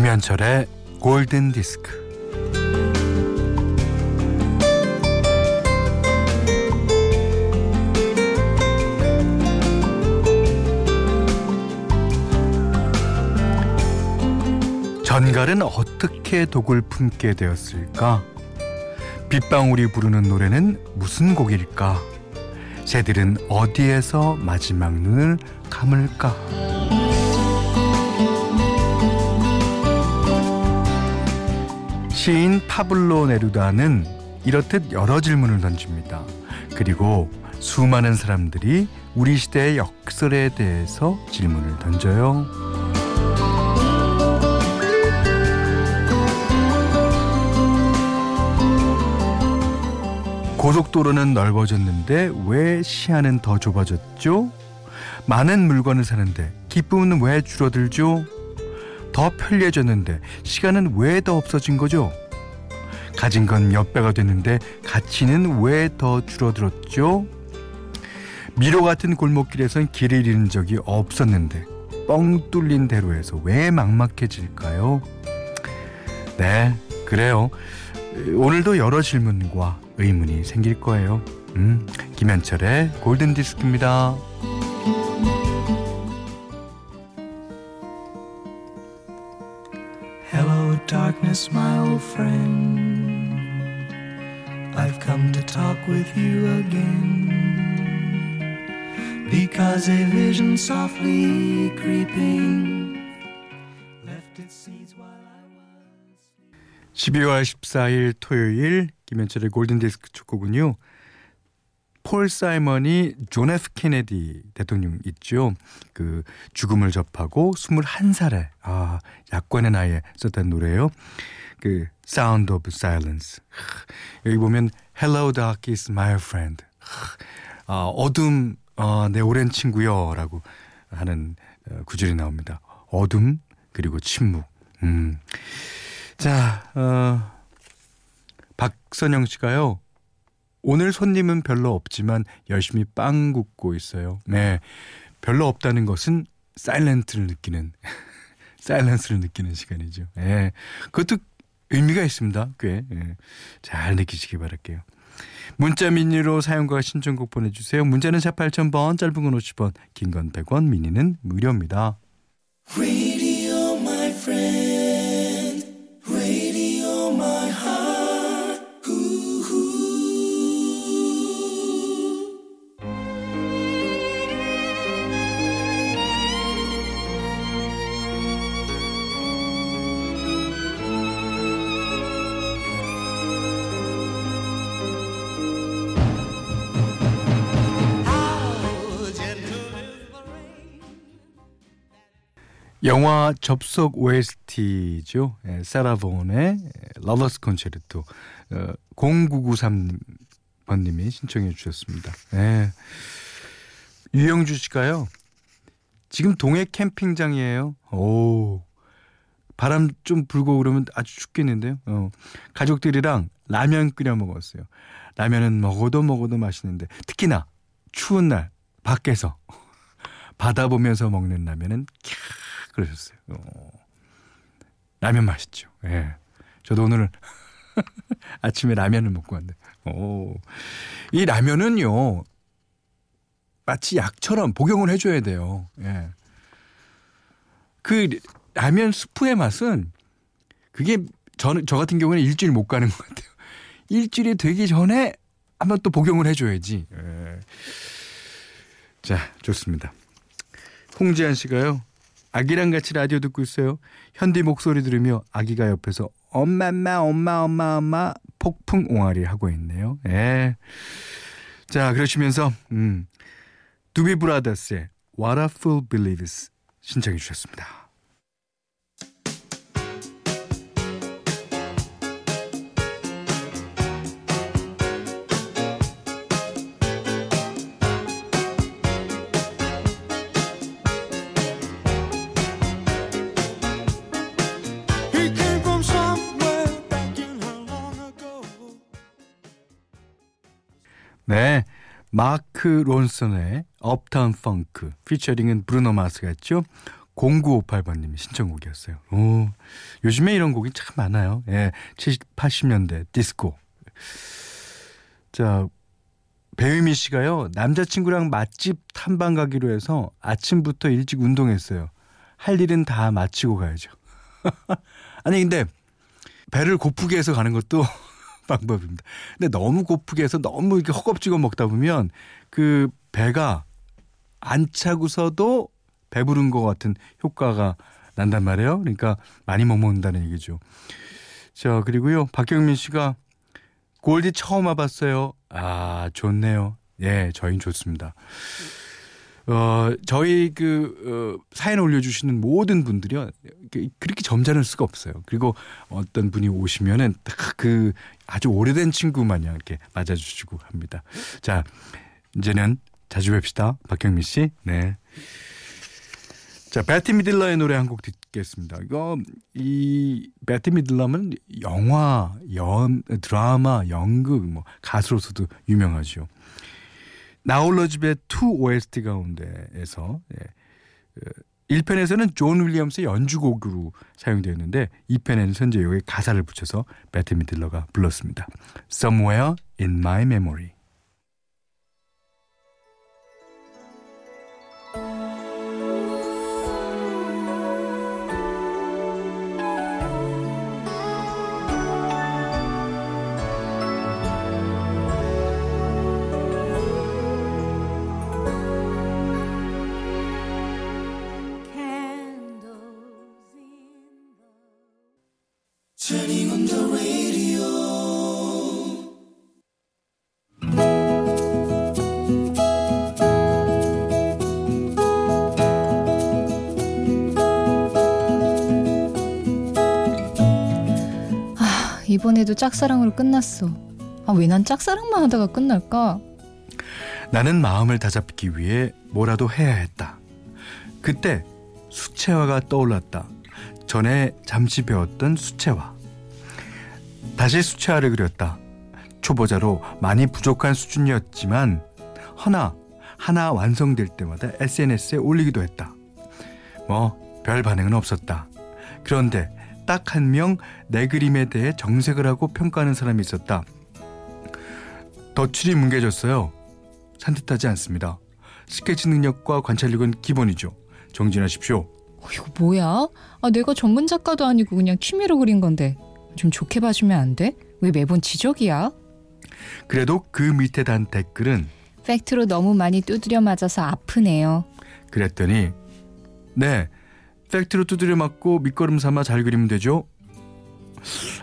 김현철의 골든 디스크. 전갈은 어떻게 독을 품게 되었을까? 빗방울이 부르는 노래는 무슨 곡일까? 새들은 어디에서 마지막 눈을 감을까? 시인 파블로 네루다는 이렇듯 여러 질문을 던집니다. 그리고 수많은 사람들이 우리 시대의 역설에 대해서 질문을 던져요. 고속도로는 넓어졌는데 왜 시야는 더 좁아졌죠? 많은 물건을 사는데 기쁨은 왜 줄어들죠? 더 편리해졌는데 시간은 왜 더 없어진 거죠? 가진 건 몇 배가 됐는데 가치는 왜 더 줄어들었죠? 미로 같은 골목길에선 길을 잃은 적이 없었는데 뻥 뚫린 대로에서 왜 막막해질까요? 네, 그래요. 오늘도 여러 질문과 의문이 생길 거예요. 음, 김현철의 골든 디스크입니다. Darkness, my old friend. I've come to talk with you again. Because a vision softly creeping left its seeds while I was. 12월 14일 토요일 김현철의 골든 디스크 축구군요. 폴 사이먼이 존 F 케네디 대통령 있죠. 그 죽음을 접하고 21살에 아, 약관의 나이에 썼던 노래예요. 그 Sound of Silence. 여기 보면 Hello Darkness My Friend. 아, 어둠 어, 내 오랜 친구요라고 하는 어, 구절이 나옵니다. 어둠 그리고 침묵. 음. 자, 어, 박선영 씨가요. 오늘 손님은 별로 없지만 열심히 빵 굽고 있어요. 네. 별로 없다는 것은 사일렌트를 느끼는 사일런스를 느끼는 시간이죠. 예. 네. 그것도 의미가 있습니다. 꽤. 예. 잘 느끼시기 바랄게요. 문자 미니로 사용과 신청곡 보내주세요. 문자는 샵 8000번, 짧은 건 50원, 긴 건 100원, 미니는 무료입니다. 영화 접속 OST죠. 예, 사라 본의 Lover's Concerto 어, 0993번님이 신청해 주셨습니다. 예. 유영주 씨가요. 지금 동해 캠핑장이에요. 오. 바람 좀 불고 그러면 아주 춥겠는데요. 어. 가족들이랑 라면 끓여 먹었어요. 라면은 먹어도 먹어도 맛있는데 특히나 추운 날 밖에서 바다 보면서 먹는 라면은 캬 그러셨어요. 어. 라면 맛있죠. 예. 저도 오늘 아침에 라면을 먹고 왔는데, 오. 이 라면은요, 마치 약처럼 복용을 해줘야 돼요. 예. 그 라면 스프의 맛은 그게 저는 저 같은 경우는 일주일 못 가는 것 같아요. 일주일이 되기 전에 한번 또 복용을 해줘야지. 예. 자, 좋습니다. 홍지한 씨가요. 아기랑 같이 라디오 듣고 있어요. 현디 목소리 들으며 아기가 옆에서 엄마마 엄마 엄마 엄마 폭풍 옹알이 하고 있네요. 예. 자 그러시면서 음, 두비 브라더스의 What a Fool Believes 신청해 주셨습니다. 네. 마크 론슨의 업타운 펑크 피처링은 브루노 마스가 했죠. 0958번님이 신청곡이었어요. 오, 요즘에 이런 곡이 참 많아요. 예, 70, 80년대 디스코. 자, 배유미 씨가요, 남자친구랑 맛집 탐방 가기로 해서 아침부터 일찍 운동했어요. 할 일은 다 마치고 가야죠. 아니, 근데 배를 고프게 해서 가는 것도 방법입니다. 근데 너무 고프게 해서 너무 이렇게 허겁지겁 먹다 보면 그 배가 안 차고서도 배부른 것 같은 효과가 난단 말이에요. 그러니까 많이 못 먹는다는 얘기죠. 자, 그리고요. 박경민 씨가 골디 처음 와봤어요. 아, 좋네요. 예, 저희는 좋습니다. 어, 저희 그, 어, 사연 올려주시는 모든 분들이요. 그렇게 점잖을 수가 없어요. 그리고 어떤 분이 오시면은 딱 그 아주 오래된 친구 마냥 이렇게 맞아주시고 합니다. 자, 이제는 자주 뵙시다. 박경민 씨. 네. 자, 베트 미들러의 노래 한 곡 듣겠습니다. 이거 이 베트 미들러는 영화, 연 드라마, 연극 뭐 가수로서도 유명하죠. 나홀로 집에 two OST 가운데에서 예. 1편에서는 그존 윌리엄스의 연주곡으로 사용되었는데 2편에는 현재 여기 가사를 붙여서 배트 미들러가 불렀습니다. Somewhere in my memory. 이번에도 짝사랑으로 끝났어. 아, 왜 난 짝사랑만 하다가 끝날까? 나는 마음을 다잡기 위해 뭐라도 해야 했다. 그때 수채화가 떠올랐다. 전에 잠시 배웠던 수채화. 다시 수채화를 그렸다. 초보자로 많이 부족한 수준이었지만 허나 하나 완성될 때마다 SNS에 올리기도 했다. 뭐 별 반응은 없었다. 그런데 딱 한 명 내 그림에 대해 정색을 하고 평가하는 사람이 있었다. 덧칠이 뭉개졌어요. 산뜻하지 않습니다. 스케치 능력과 관찰력은 기본이죠. 정진하십시오. 어, 이거 뭐야? 아, 내가 전문 작가도 아니고 그냥 취미로 그린 건데 좀 좋게 봐주면 안 돼? 왜 매번 지적이야? 그래도 그 밑에 단 댓글은 팩트로 너무 많이 두드려 맞아서 아프네요. 그랬더니 네 팩트로 두드려 맞고 밑거름 삼아 잘 그리면 되죠?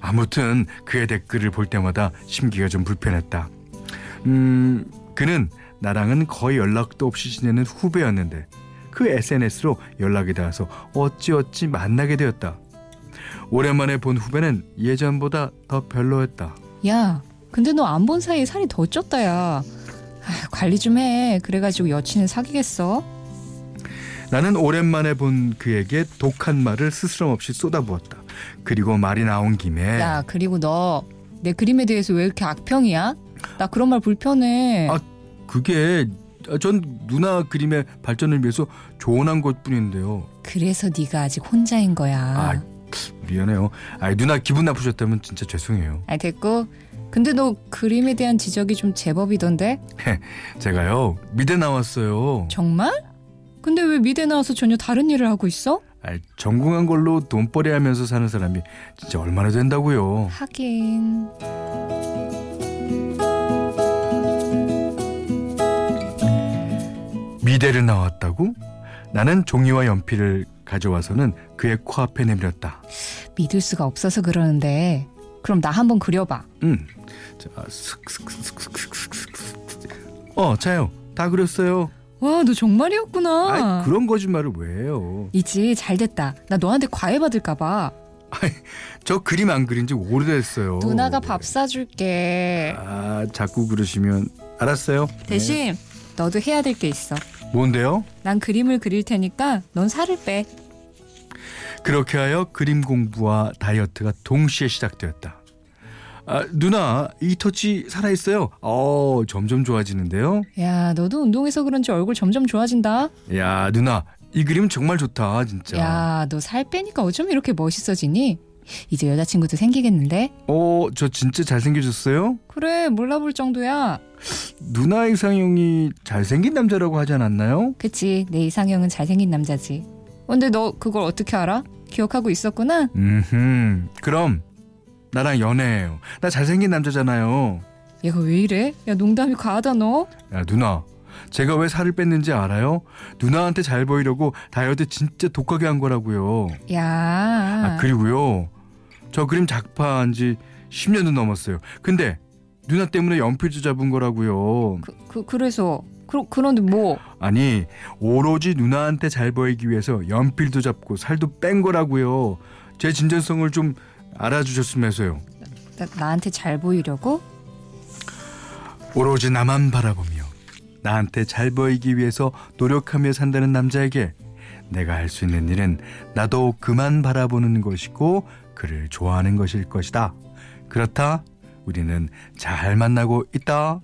아무튼 그의 댓글을 볼 때마다 심기가 좀 불편했다. 음, 그는 나랑은 거의 연락도 없이 지내는 후배였는데 그 SNS로 연락이 닿아서 어찌어찌 만나게 되었다. 오랜만에 본 후배는 예전보다 더 별로였다. 야, 근데 너 안 본 사이에 살이 더 쪘다, 야. 아휴, 관리 좀 해. 그래가지고 여친을 사귀겠어? 나는 오랜만에 본 그에게 독한 말을 스스럼 없이 쏟아부었다. 그리고 말이 나온 김에 야 그리고 너 내 그림에 대해서 왜 이렇게 악평이야? 나 그런 말 불편해. 아 그게 전 누나 그림의 발전을 위해서 조언한 것뿐인데요. 그래서 네가 아직 혼자인 거야. 아 미안해요. 아 누나 기분 나쁘셨다면 진짜 죄송해요. 아 됐고. 근데 너 그림에 대한 지적이 좀 제법이던데? 제가요 미대 나왔어요. 정말? 근데 왜 미대 나와서 전혀 다른 일을 하고 있어? 아, 전공한 걸로 돈벌이 하면서 사는 사람이 진짜 얼마나 된다고요. 하긴. 미대를 나왔다고? 나는 종이와 연필을 가져와서는 그의 코앞에 내밀었다. 믿을 수가 없어서 그러는데 그럼 나 한번 그려봐. 응. 자, 어, 자요. 다 그렸어요. 와, 너 정말이었구나. 아, 그런 거짓말을 왜 해요? 이지 잘 됐다. 나 너한테 과외 받을까봐. 저 그림 안 그린 지 오래됐어요. 누나가 밥 사줄게. 아, 자꾸 그러시면 알았어요. 대신 네. 너도 해야 될 게 있어. 뭔데요? 난 그림을 그릴 테니까 넌 살을 빼. 그렇게 하여 그림 공부와 다이어트가 동시에 시작되었다. 아, 누나 이 터치 살아있어요. 어 점점 좋아지는데요. 야 너도 운동해서 그런지 얼굴 점점 좋아진다. 야 누나 이 그림 정말 좋다, 진짜. 야, 너 살 빼니까 어쩜 이렇게 멋있어지니? 이제 여자친구도 생기겠는데? 어, 저 진짜 잘생겨졌어요? 그래, 몰라볼 정도야. 누나 이상형이 잘생긴 남자라고 하지 않았나요? 그치, 내 이상형은 잘생긴 남자지. 근데 너 그걸 어떻게 알아? 기억하고 있었구나? 음, 그럼 나랑 연애해요. 나 잘생긴 남자잖아요. 얘가 왜 이래? 야, 농담이 과하다, 너. 야, 누나. 제가 왜 살을 뺐는지 알아요? 누나한테 잘 보이려고 다이어트 진짜 독하게 한 거라고요. 야. 아, 그리고요. 저 그림 작파한 지 10년도 넘었어요. 근데 누나 때문에 연필도 잡은 거라고요. 그, 그, 그래서. 그, 그런데 뭐. 아니, 오로지 누나한테 잘 보이기 위해서 연필도 잡고 살도 뺀 거라고요. 제 진정성을 좀 알아주셨으면서요. 나, 나한테 잘 보이려고? 오로지 나만 바라보며 나한테 잘 보이기 위해서 노력하며 산다는 남자에게 내가 할 수 있는 일은 나도 그만 바라보는 것이고 그를 좋아하는 것일 것이다. 그렇다. 우리는 잘 만나고 있다.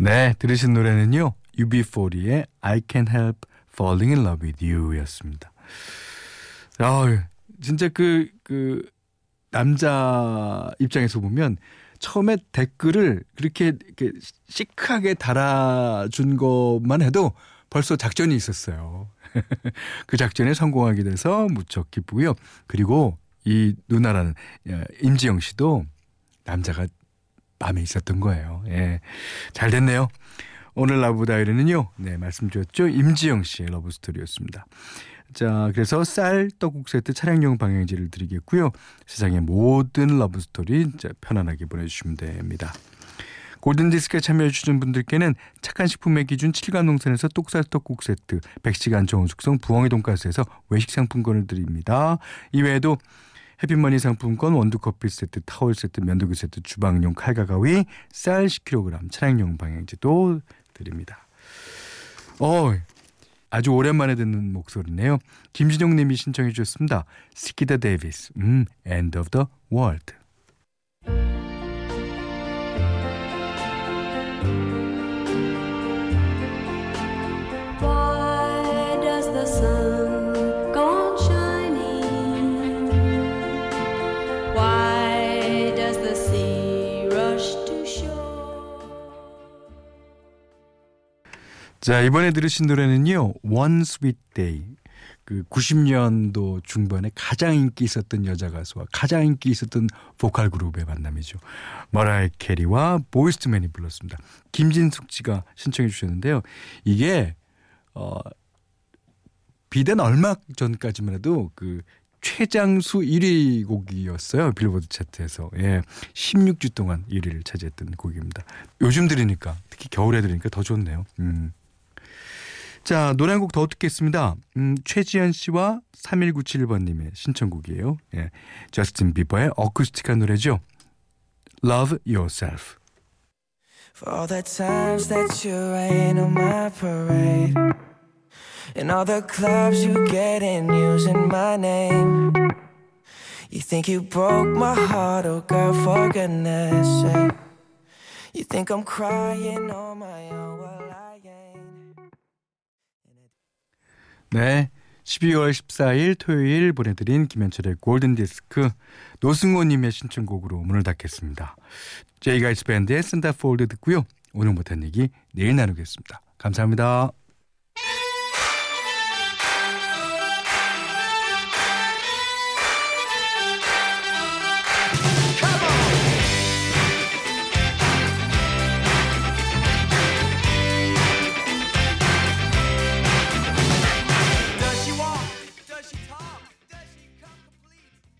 네, 들으신 노래는요. UB40의 I Can't Help Falling in Love with You였습니다. 아, 진짜 그, 그, 남자 입장에서 보면 처음에 댓글을 그렇게 이렇게 시크하게 달아준 것만 해도 벌써 작전이 있었어요. 그 작전에 성공하게 돼서 무척 기쁘고요. 그리고 이 누나라는 예, 임지영 씨도 남자가 마음에 있었던 거예요. 예. 잘 됐네요. 오늘 Love Diary는요. 네, 말씀드렸죠. 임지영 씨의 love story였습니다. 자, 그래서 쌀 떡국 세트 차량용 방향제를 드리겠고요. 세상의 모든 love story 자, 편안하게 보내 주시면 됩니다. 골든디스크에 참여해 주신 분들께는 착한 식품의 기준 칠갑농산에서 똑살 떡국 세트, 100시간 저온 숙성 부엉이 돈가스에서 외식 상품권을 드립니다. 이외에도 해피머니 상품권, 원두커피 세트, 타월 세트, 면도기 세트, 주방용 칼과 가위, 쌀 10kg, 차량용 방향제도 드립니다. 어, 아주 오랜만에 듣는 목소리네요. 김진영 님이 신청해 주셨습니다. 스키터 데이비스, 음, End of the World. 자, 이번에 들으신 노래는요. One Sweet Day. 그 90년도 중반에 가장 인기 있었던 여자 가수와 가장 인기 있었던 보컬 그룹의 만남이죠. 머라이어 캐리와 보이즈 투 맨이 불렀습니다. 김진숙 씨가 신청해 주셨는데요. 이게 어 비단 얼마 전까지만 해도 그 최장수 1위 곡이었어요. 빌보드 차트에서. 예. 16주 동안 1위를 차지했던 곡입니다. 요즘 들으니까 특히 겨울에 들으니까 더 좋네요. 음. 자, 노래 한 곡 더 듣겠습니다. 음, 최지현 씨와 3197번님의 신청곡이에요. 예. 저스틴 비버의 어쿠스틱한 노래죠. Love Yourself. For all the times that you rain on my parade And all the clubs you get in using my name You think you broke my heart, oh girl, for goodness sake You think I'm crying on my own, 네. 12월 14일 토요일 보내드린 김현철의 골든디스크 노승호님의 신청곡으로 문을 닫겠습니다. 제이 가일스 밴드의 Centerfold 듣고요. 오늘 못한 얘기 내일 나누겠습니다. 감사합니다.